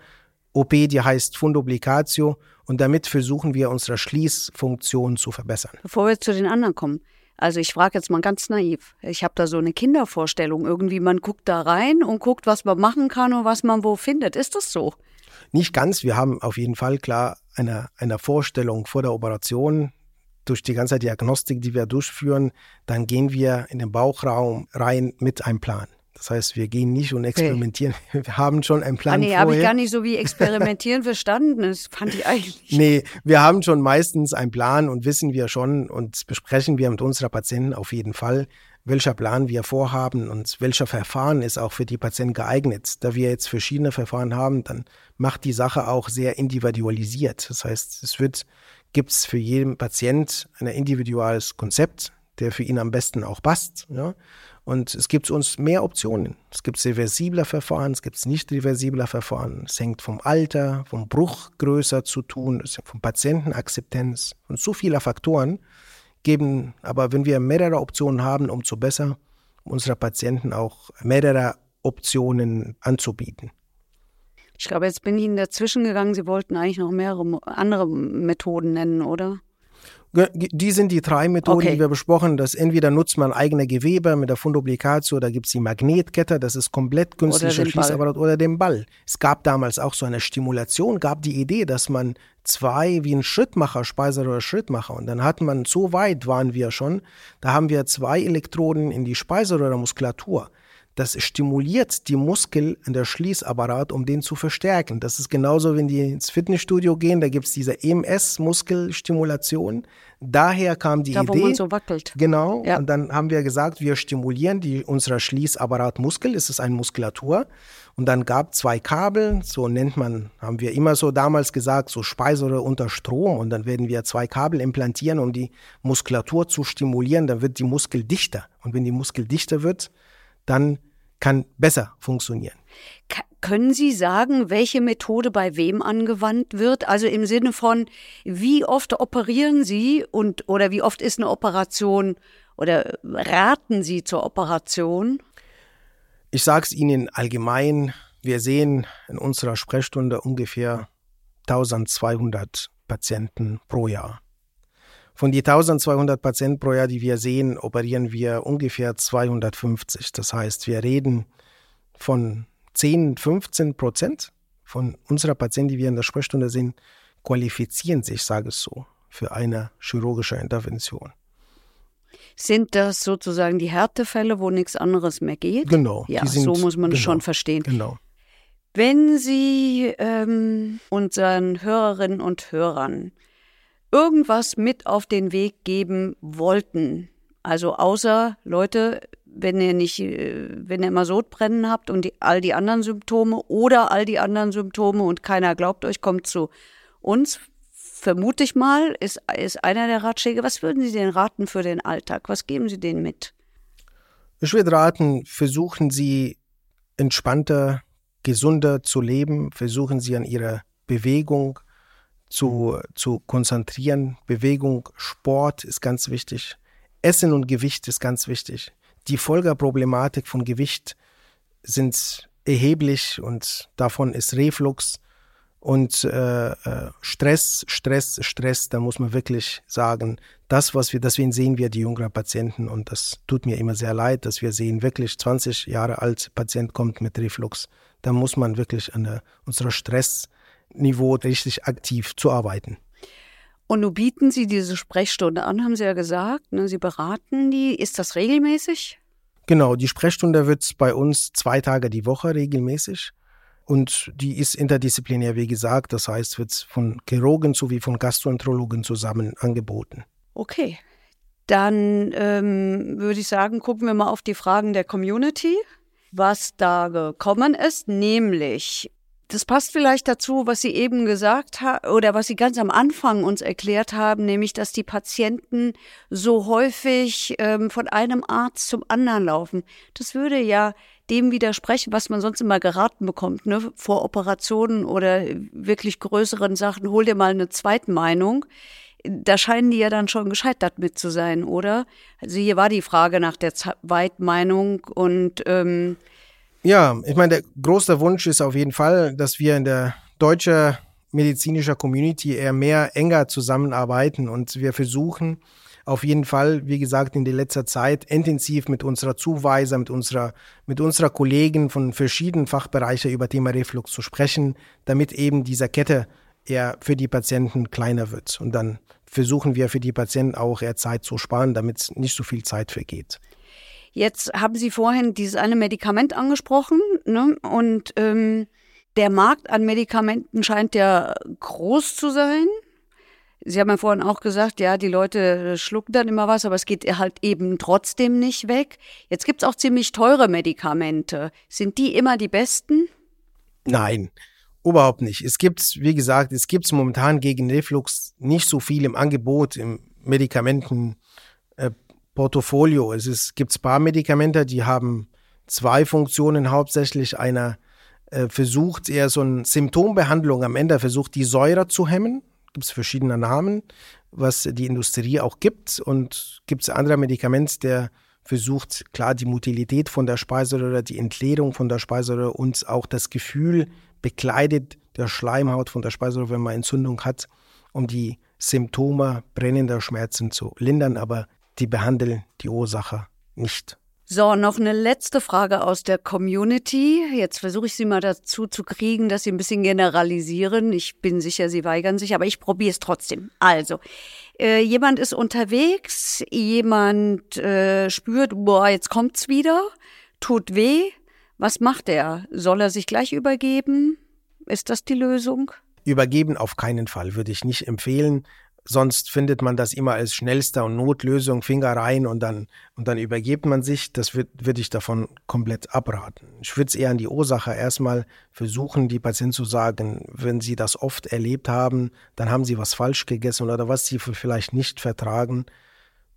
OP, die heißt Fundoblicatio. Und damit versuchen wir unsere Schließfunktion zu verbessern. Bevor wir zu den anderen kommen. Also ich frage jetzt mal ganz naiv. Ich habe da so eine Kindervorstellung. Irgendwie, man guckt da rein und guckt, was man machen kann und was man wo findet. Ist das so? Nicht ganz. Wir haben auf jeden Fall klar eine, eine Vorstellung vor der Operation. Durch die ganze Diagnostik, die wir durchführen, dann gehen wir in den Bauchraum rein mit einem Plan. Das heißt, wir gehen nicht und experimentieren. Wir haben schon einen Plan ah, nee, habe ich gar nicht so wie experimentieren verstanden. Das fand ich eigentlich. Nee, wir haben schon meistens einen Plan und wissen wir schon und besprechen wir mit unserer Patienten auf jeden Fall, welcher Plan wir vorhaben und welcher Verfahren ist auch für die Patienten geeignet. Da wir jetzt verschiedene Verfahren haben, dann macht die Sache auch sehr individualisiert. Das heißt, es wird, gibt es für jeden Patient ein individuelles Konzept, der für ihn am besten auch passt. Ja? Und es gibt uns mehr Optionen. Es gibt reversible Verfahren, es gibt nicht reversible Verfahren. Es hängt vom Alter, vom Bruch größer zu tun, es hängt von Patientenakzeptanz und so viele Faktoren geben. Aber wenn wir mehrere Optionen haben, umso besser, um unsere Patienten auch mehrere Optionen anzubieten. Ich glaube, jetzt bin ich Ihnen dazwischen gegangen. Sie wollten eigentlich noch mehrere andere Methoden nennen, oder? Die sind die drei Methoden, Okay. die wir besprochen haben. Entweder nutzt man eigene Gewebe mit der Fundoblicatio, da gibt es die Magnetkette, das ist komplett künstlicher. Schließapparat oder den Ball. Es gab damals auch so eine Stimulation, gab die Idee, dass man zwei wie ein Schrittmacher, Speiseröhre Schrittmacher und dann hat man, so weit waren wir schon, da haben wir zwei Elektroden in die Speiseröhre-Muskulatur. Das stimuliert die Muskel in der Schließapparat, um den zu verstärken. Das ist genauso, wenn die ins Fitnessstudio gehen, da gibt es diese EMS-Muskelstimulation. Daher kam die Da, wo Idee. man so wackelt. Genau. Ja. Und dann haben wir gesagt, wir stimulieren die, unser Schließapparatmuskel. Es ist eine Muskulatur. Und dann gab zwei Kabel, so nennt man, haben wir immer so damals gesagt, so Speiseröhre unter Strom. Und dann werden wir zwei Kabel implantieren, um die Muskulatur zu stimulieren. Dann wird die Muskel dichter. Und wenn die Muskel dichter wird, dann kann besser funktionieren. Ka- Können Sie sagen, welche Methode bei wem angewandt wird? Also im Sinne von, wie oft operieren Sie und oder wie oft ist eine Operation oder raten Sie zur Operation? Ich sage es Ihnen allgemein, wir sehen in unserer Sprechstunde ungefähr 1200 Patienten pro Jahr. Von die 1200 Patienten pro Jahr, die wir sehen, operieren wir ungefähr 250. Das heißt, wir reden von 10, 15 Prozent von unserer Patienten, die wir in der Sprechstunde sehen, qualifizieren sich, sage ich so, für eine chirurgische Intervention. Sind das sozusagen die Härtefälle, wo nichts anderes mehr geht? Genau. Ja, sind- so muss man es genau, schon verstehen. Genau. Wenn Sie ähm, unseren Hörerinnen und Hörern irgendwas mit auf den Weg geben wollten, also außer Leute, wenn ihr nicht, äh, wenn ihr immer Sodbrennen habt und die, all die anderen Symptome oder all die anderen Symptome und keiner glaubt euch, kommt zu uns, vermute ich mal, ist, ist einer der Ratschläge. Was würden Sie denn raten für den Alltag? Was geben Sie denen mit? Ich würde raten, versuchen Sie entspannter, gesunder zu leben, versuchen Sie an Ihrer Bewegung zu, zu konzentrieren. Bewegung, Sport ist ganz wichtig. Essen und Gewicht ist ganz wichtig. Die Folgeproblematik von Gewicht sind erheblich und davon ist Reflux Und äh, äh, Stress, Stress, Stress, da muss man wirklich sagen, das, was wir, deswegen sehen wir die jüngeren Patienten und das tut mir immer sehr leid, dass wir sehen, wirklich 20 Jahre alt Patient kommt mit Reflux. Da muss man wirklich an unserer Stressniveau richtig aktiv zu arbeiten. Und nun bieten Sie diese Sprechstunde an, haben Sie ja gesagt. Ne? Sie beraten die. Ist das regelmäßig? Genau, die Sprechstunde wird bei uns zwei Tage die Woche regelmäßig. Und die ist interdisziplinär, wie gesagt. Das heißt, wird von Chirurgen sowie von Gastroenterologen zusammen angeboten. Okay. Dann ähm, würde ich sagen, gucken wir mal auf die Fragen der Community, was da gekommen ist, nämlich das passt vielleicht dazu, was Sie eben gesagt haben oder was Sie ganz am Anfang uns erklärt haben, nämlich, dass die Patienten so häufig ähm, von einem Arzt zum anderen laufen. Das würde ja dem widersprechen, was man sonst immer geraten bekommt, ne? vor Operationen oder wirklich größeren Sachen, hol dir mal eine Zweitmeinung. Da scheinen die ja dann schon gescheitert mit zu sein, oder? Also hier war die Frage nach der Zweitmeinung und ähm, ja, ich meine, der große Wunsch ist auf jeden Fall, dass wir in der deutschen medizinischen Community eher mehr enger zusammenarbeiten und wir versuchen, auf jeden Fall, wie gesagt, in der letzter Zeit intensiv mit unserer Zuweiser, mit unserer, mit unserer Kollegen von verschiedenen Fachbereichen über Thema Reflux zu sprechen, damit eben diese Kette eher für die Patienten kleiner wird. Und dann versuchen wir für die Patienten auch eher Zeit zu sparen, damit nicht so viel Zeit vergeht. Jetzt haben Sie vorhin dieses eine Medikament angesprochen, ne? Und ähm, der Markt an Medikamenten scheint ja groß zu sein. Sie haben ja vorhin auch gesagt, ja, die Leute schlucken dann immer was, aber es geht halt eben trotzdem nicht weg. Jetzt gibt's auch ziemlich teure Medikamente. Sind die immer die besten? Nein, überhaupt nicht. Es gibt, wie gesagt, es gibt momentan gegen Reflux nicht so viel im Angebot im Medikamentenportfolio. Äh, es ist, gibt paar Medikamente, die haben zwei Funktionen hauptsächlich. Einer äh, versucht eher so eine Symptombehandlung am Ende, versucht die Säure zu hemmen gibt es verschiedene Namen, was die Industrie auch gibt. Und gibt es andere Medikamente, der versucht, klar, die Motilität von der Speiseröhre, die Entleerung von der Speiseröhre und auch das Gefühl bekleidet der Schleimhaut von der Speiseröhre, wenn man Entzündung hat, um die Symptome brennender Schmerzen zu lindern, aber die behandeln die Ursache nicht. So, noch eine letzte Frage aus der Community. Jetzt versuche ich Sie mal dazu zu kriegen, dass Sie ein bisschen generalisieren. Ich bin sicher, Sie weigern sich, aber ich probiere es trotzdem. Also, äh, jemand ist unterwegs, jemand äh, spürt, boah, jetzt kommt's wieder, tut weh. Was macht er? Soll er sich gleich übergeben? Ist das die Lösung? Übergeben auf keinen Fall würde ich nicht empfehlen. Sonst findet man das immer als schnellster und Notlösung, Finger rein und dann, und dann übergebt man sich. Das würde würd ich davon komplett abraten. Ich würde es eher an die Ursache erstmal versuchen, die Patienten zu sagen, wenn sie das oft erlebt haben, dann haben sie was falsch gegessen oder was sie vielleicht nicht vertragen.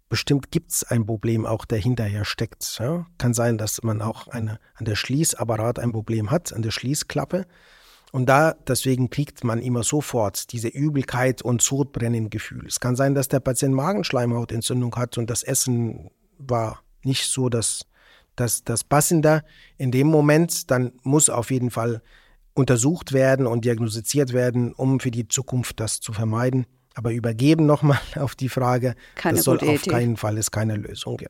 Bestimmt gibt es ein Problem auch, der hinterher steckt. Ja? Kann sein, dass man auch eine, an der Schließapparat ein Problem hat, an der Schließklappe. Und da, deswegen kriegt man immer sofort diese Übelkeit und Sodbrennengefühl. Es kann sein, dass der Patient Magenschleimhautentzündung hat und das Essen war nicht so das, das, das Passende. In dem Moment, dann muss auf jeden Fall untersucht werden und diagnostiziert werden, um für die Zukunft das zu vermeiden. Aber übergeben nochmal auf die Frage, keine das soll auf Idee. keinen Fall ist keine Lösung. Ja.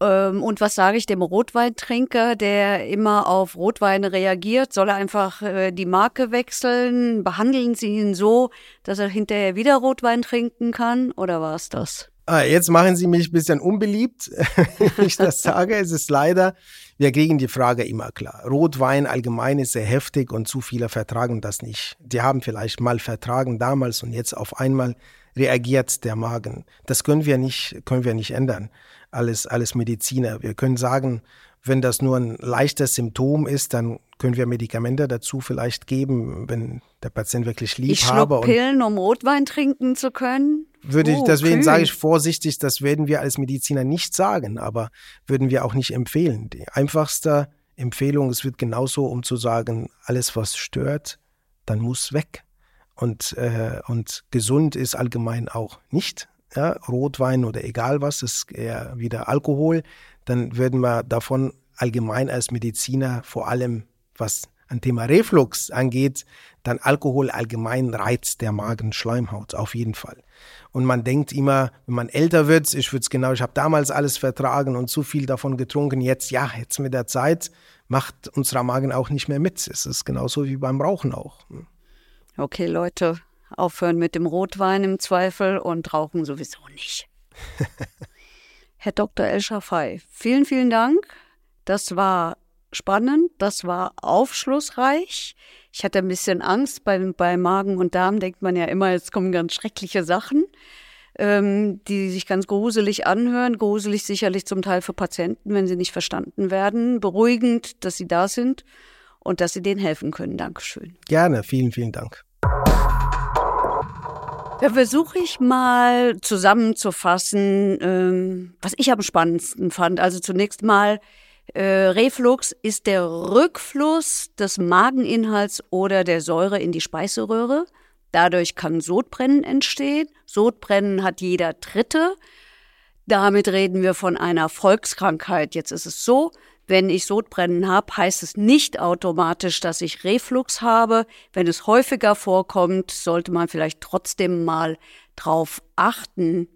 Ähm, und was sage ich dem Rotweintrinker, der immer auf Rotweine reagiert? Soll er einfach äh, die Marke wechseln? Behandeln Sie ihn so, dass er hinterher wieder Rotwein trinken kann? Oder war es das? Ah, jetzt machen Sie mich ein bisschen unbeliebt, wenn ich das sage. Es ist leider, wir kriegen die Frage immer klar. Rotwein allgemein ist sehr heftig und zu viele vertragen das nicht. Die haben vielleicht mal vertragen damals und jetzt auf einmal reagiert der Magen. Das können wir nicht, können wir nicht ändern alles, alles Mediziner. Wir können sagen, wenn das nur ein leichtes Symptom ist, dann können wir Medikamente dazu vielleicht geben, wenn der Patient wirklich lieb ich habe. Pillen, um Rotwein trinken zu können? Würde ich, oh, deswegen sage ich vorsichtig, das werden wir als Mediziner nicht sagen, aber würden wir auch nicht empfehlen. Die einfachste Empfehlung, es wird genauso, um zu sagen, alles was stört, dann muss weg. Und, äh, und gesund ist allgemein auch nicht ja, Rotwein oder egal was, ist eher wieder Alkohol, dann würden wir davon allgemein als Mediziner vor allem, was ein Thema Reflux angeht, dann Alkohol allgemein reizt der Magenschleimhaut, auf jeden Fall. Und man denkt immer, wenn man älter wird, ich würde es genau, ich habe damals alles vertragen und zu viel davon getrunken, jetzt ja, jetzt mit der Zeit macht unser Magen auch nicht mehr mit. Es ist genauso wie beim Rauchen auch. Okay, Leute, aufhören mit dem Rotwein im Zweifel und rauchen sowieso nicht. Herr Dr. El Shafai, vielen, vielen Dank. Das war spannend, das war aufschlussreich. Ich hatte ein bisschen Angst. Bei, bei Magen und Darm denkt man ja immer, jetzt kommen ganz schreckliche Sachen, ähm, die sich ganz gruselig anhören. Gruselig sicherlich zum Teil für Patienten, wenn sie nicht verstanden werden. Beruhigend, dass sie da sind und dass sie denen helfen können. Dankeschön. Gerne, vielen, vielen Dank. Da versuche ich mal zusammenzufassen, ähm, was ich am spannendsten fand. Also zunächst mal, äh, Reflux ist der Rückfluss des Mageninhalts oder der Säure in die Speiseröhre. Dadurch kann Sodbrennen entstehen. Sodbrennen hat jeder Dritte. Damit reden wir von einer Volkskrankheit. Jetzt ist es so, wenn ich Sodbrennen habe, heißt es nicht automatisch, dass ich Reflux habe. Wenn es häufiger vorkommt, sollte man vielleicht trotzdem mal drauf achten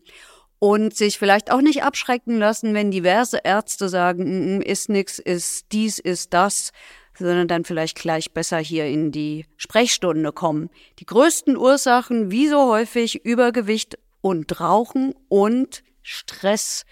und sich vielleicht auch nicht abschrecken lassen, wenn diverse Ärzte sagen, mm, mm, ist nix, ist dies, ist das, sondern dann vielleicht gleich besser hier in die Sprechstunde kommen. Die größten Ursachen, wie so häufig, Übergewicht und Rauchen und Stress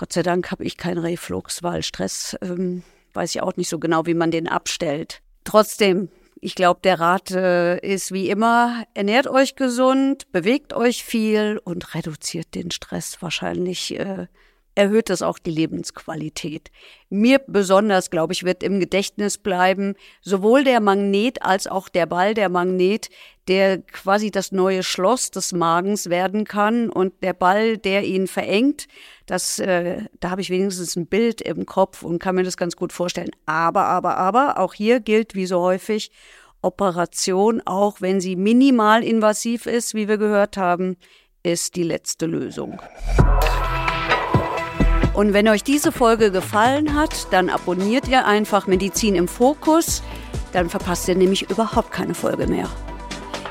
Gott sei Dank habe ich keinen Reflux, weil Stress ähm, weiß ich auch nicht so genau, wie man den abstellt. Trotzdem, ich glaube, der Rat äh, ist wie immer, ernährt euch gesund, bewegt euch viel und reduziert den Stress wahrscheinlich. Äh, erhöht das auch die Lebensqualität. Mir besonders, glaube ich, wird im Gedächtnis bleiben, sowohl der Magnet als auch der Ball, der Magnet, der quasi das neue Schloss des Magens werden kann und der Ball, der ihn verengt. Das, äh, da habe ich wenigstens ein Bild im Kopf und kann mir das ganz gut vorstellen. Aber, aber, aber, auch hier gilt wie so häufig, Operation, auch wenn sie minimal invasiv ist, wie wir gehört haben, ist die letzte Lösung. Und wenn euch diese Folge gefallen hat, dann abonniert ihr einfach Medizin im Fokus. Dann verpasst ihr nämlich überhaupt keine Folge mehr.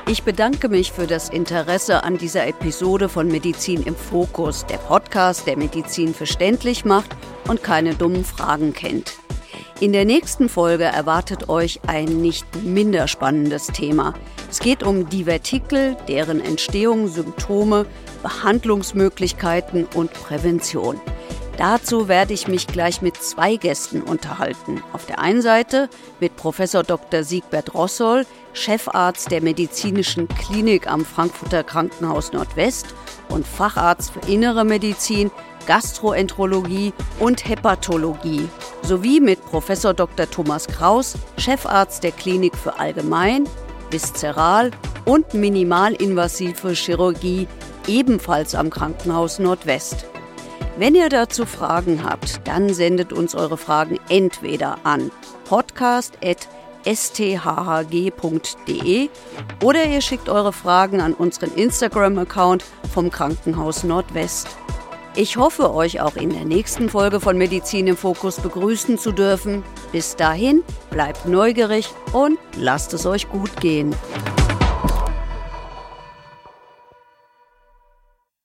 Ich bedanke mich für das Interesse an dieser Episode von Medizin im Fokus, der Podcast, der Medizin verständlich macht und keine dummen Fragen kennt. In der nächsten Folge erwartet euch ein nicht minder spannendes Thema. Es geht um Divertikel, deren Entstehung, Symptome, Behandlungsmöglichkeiten und Prävention. Dazu werde ich mich gleich mit zwei Gästen unterhalten. Auf der einen Seite mit Professor Dr. Siegbert Rossol, Chefarzt der medizinischen Klinik am Frankfurter Krankenhaus Nordwest und Facharzt für Innere Medizin, Gastroenterologie und Hepatologie, sowie mit Professor Dr. Thomas Kraus, Chefarzt der Klinik für Allgemein, Viszeral und Minimalinvasive Chirurgie, ebenfalls am Krankenhaus Nordwest. Wenn ihr dazu Fragen habt, dann sendet uns eure Fragen entweder an podcast.sthhg.de oder ihr schickt eure Fragen an unseren Instagram-Account vom Krankenhaus Nordwest. Ich hoffe, euch auch in der nächsten Folge von Medizin im Fokus begrüßen zu dürfen. Bis dahin, bleibt neugierig und lasst es euch gut gehen.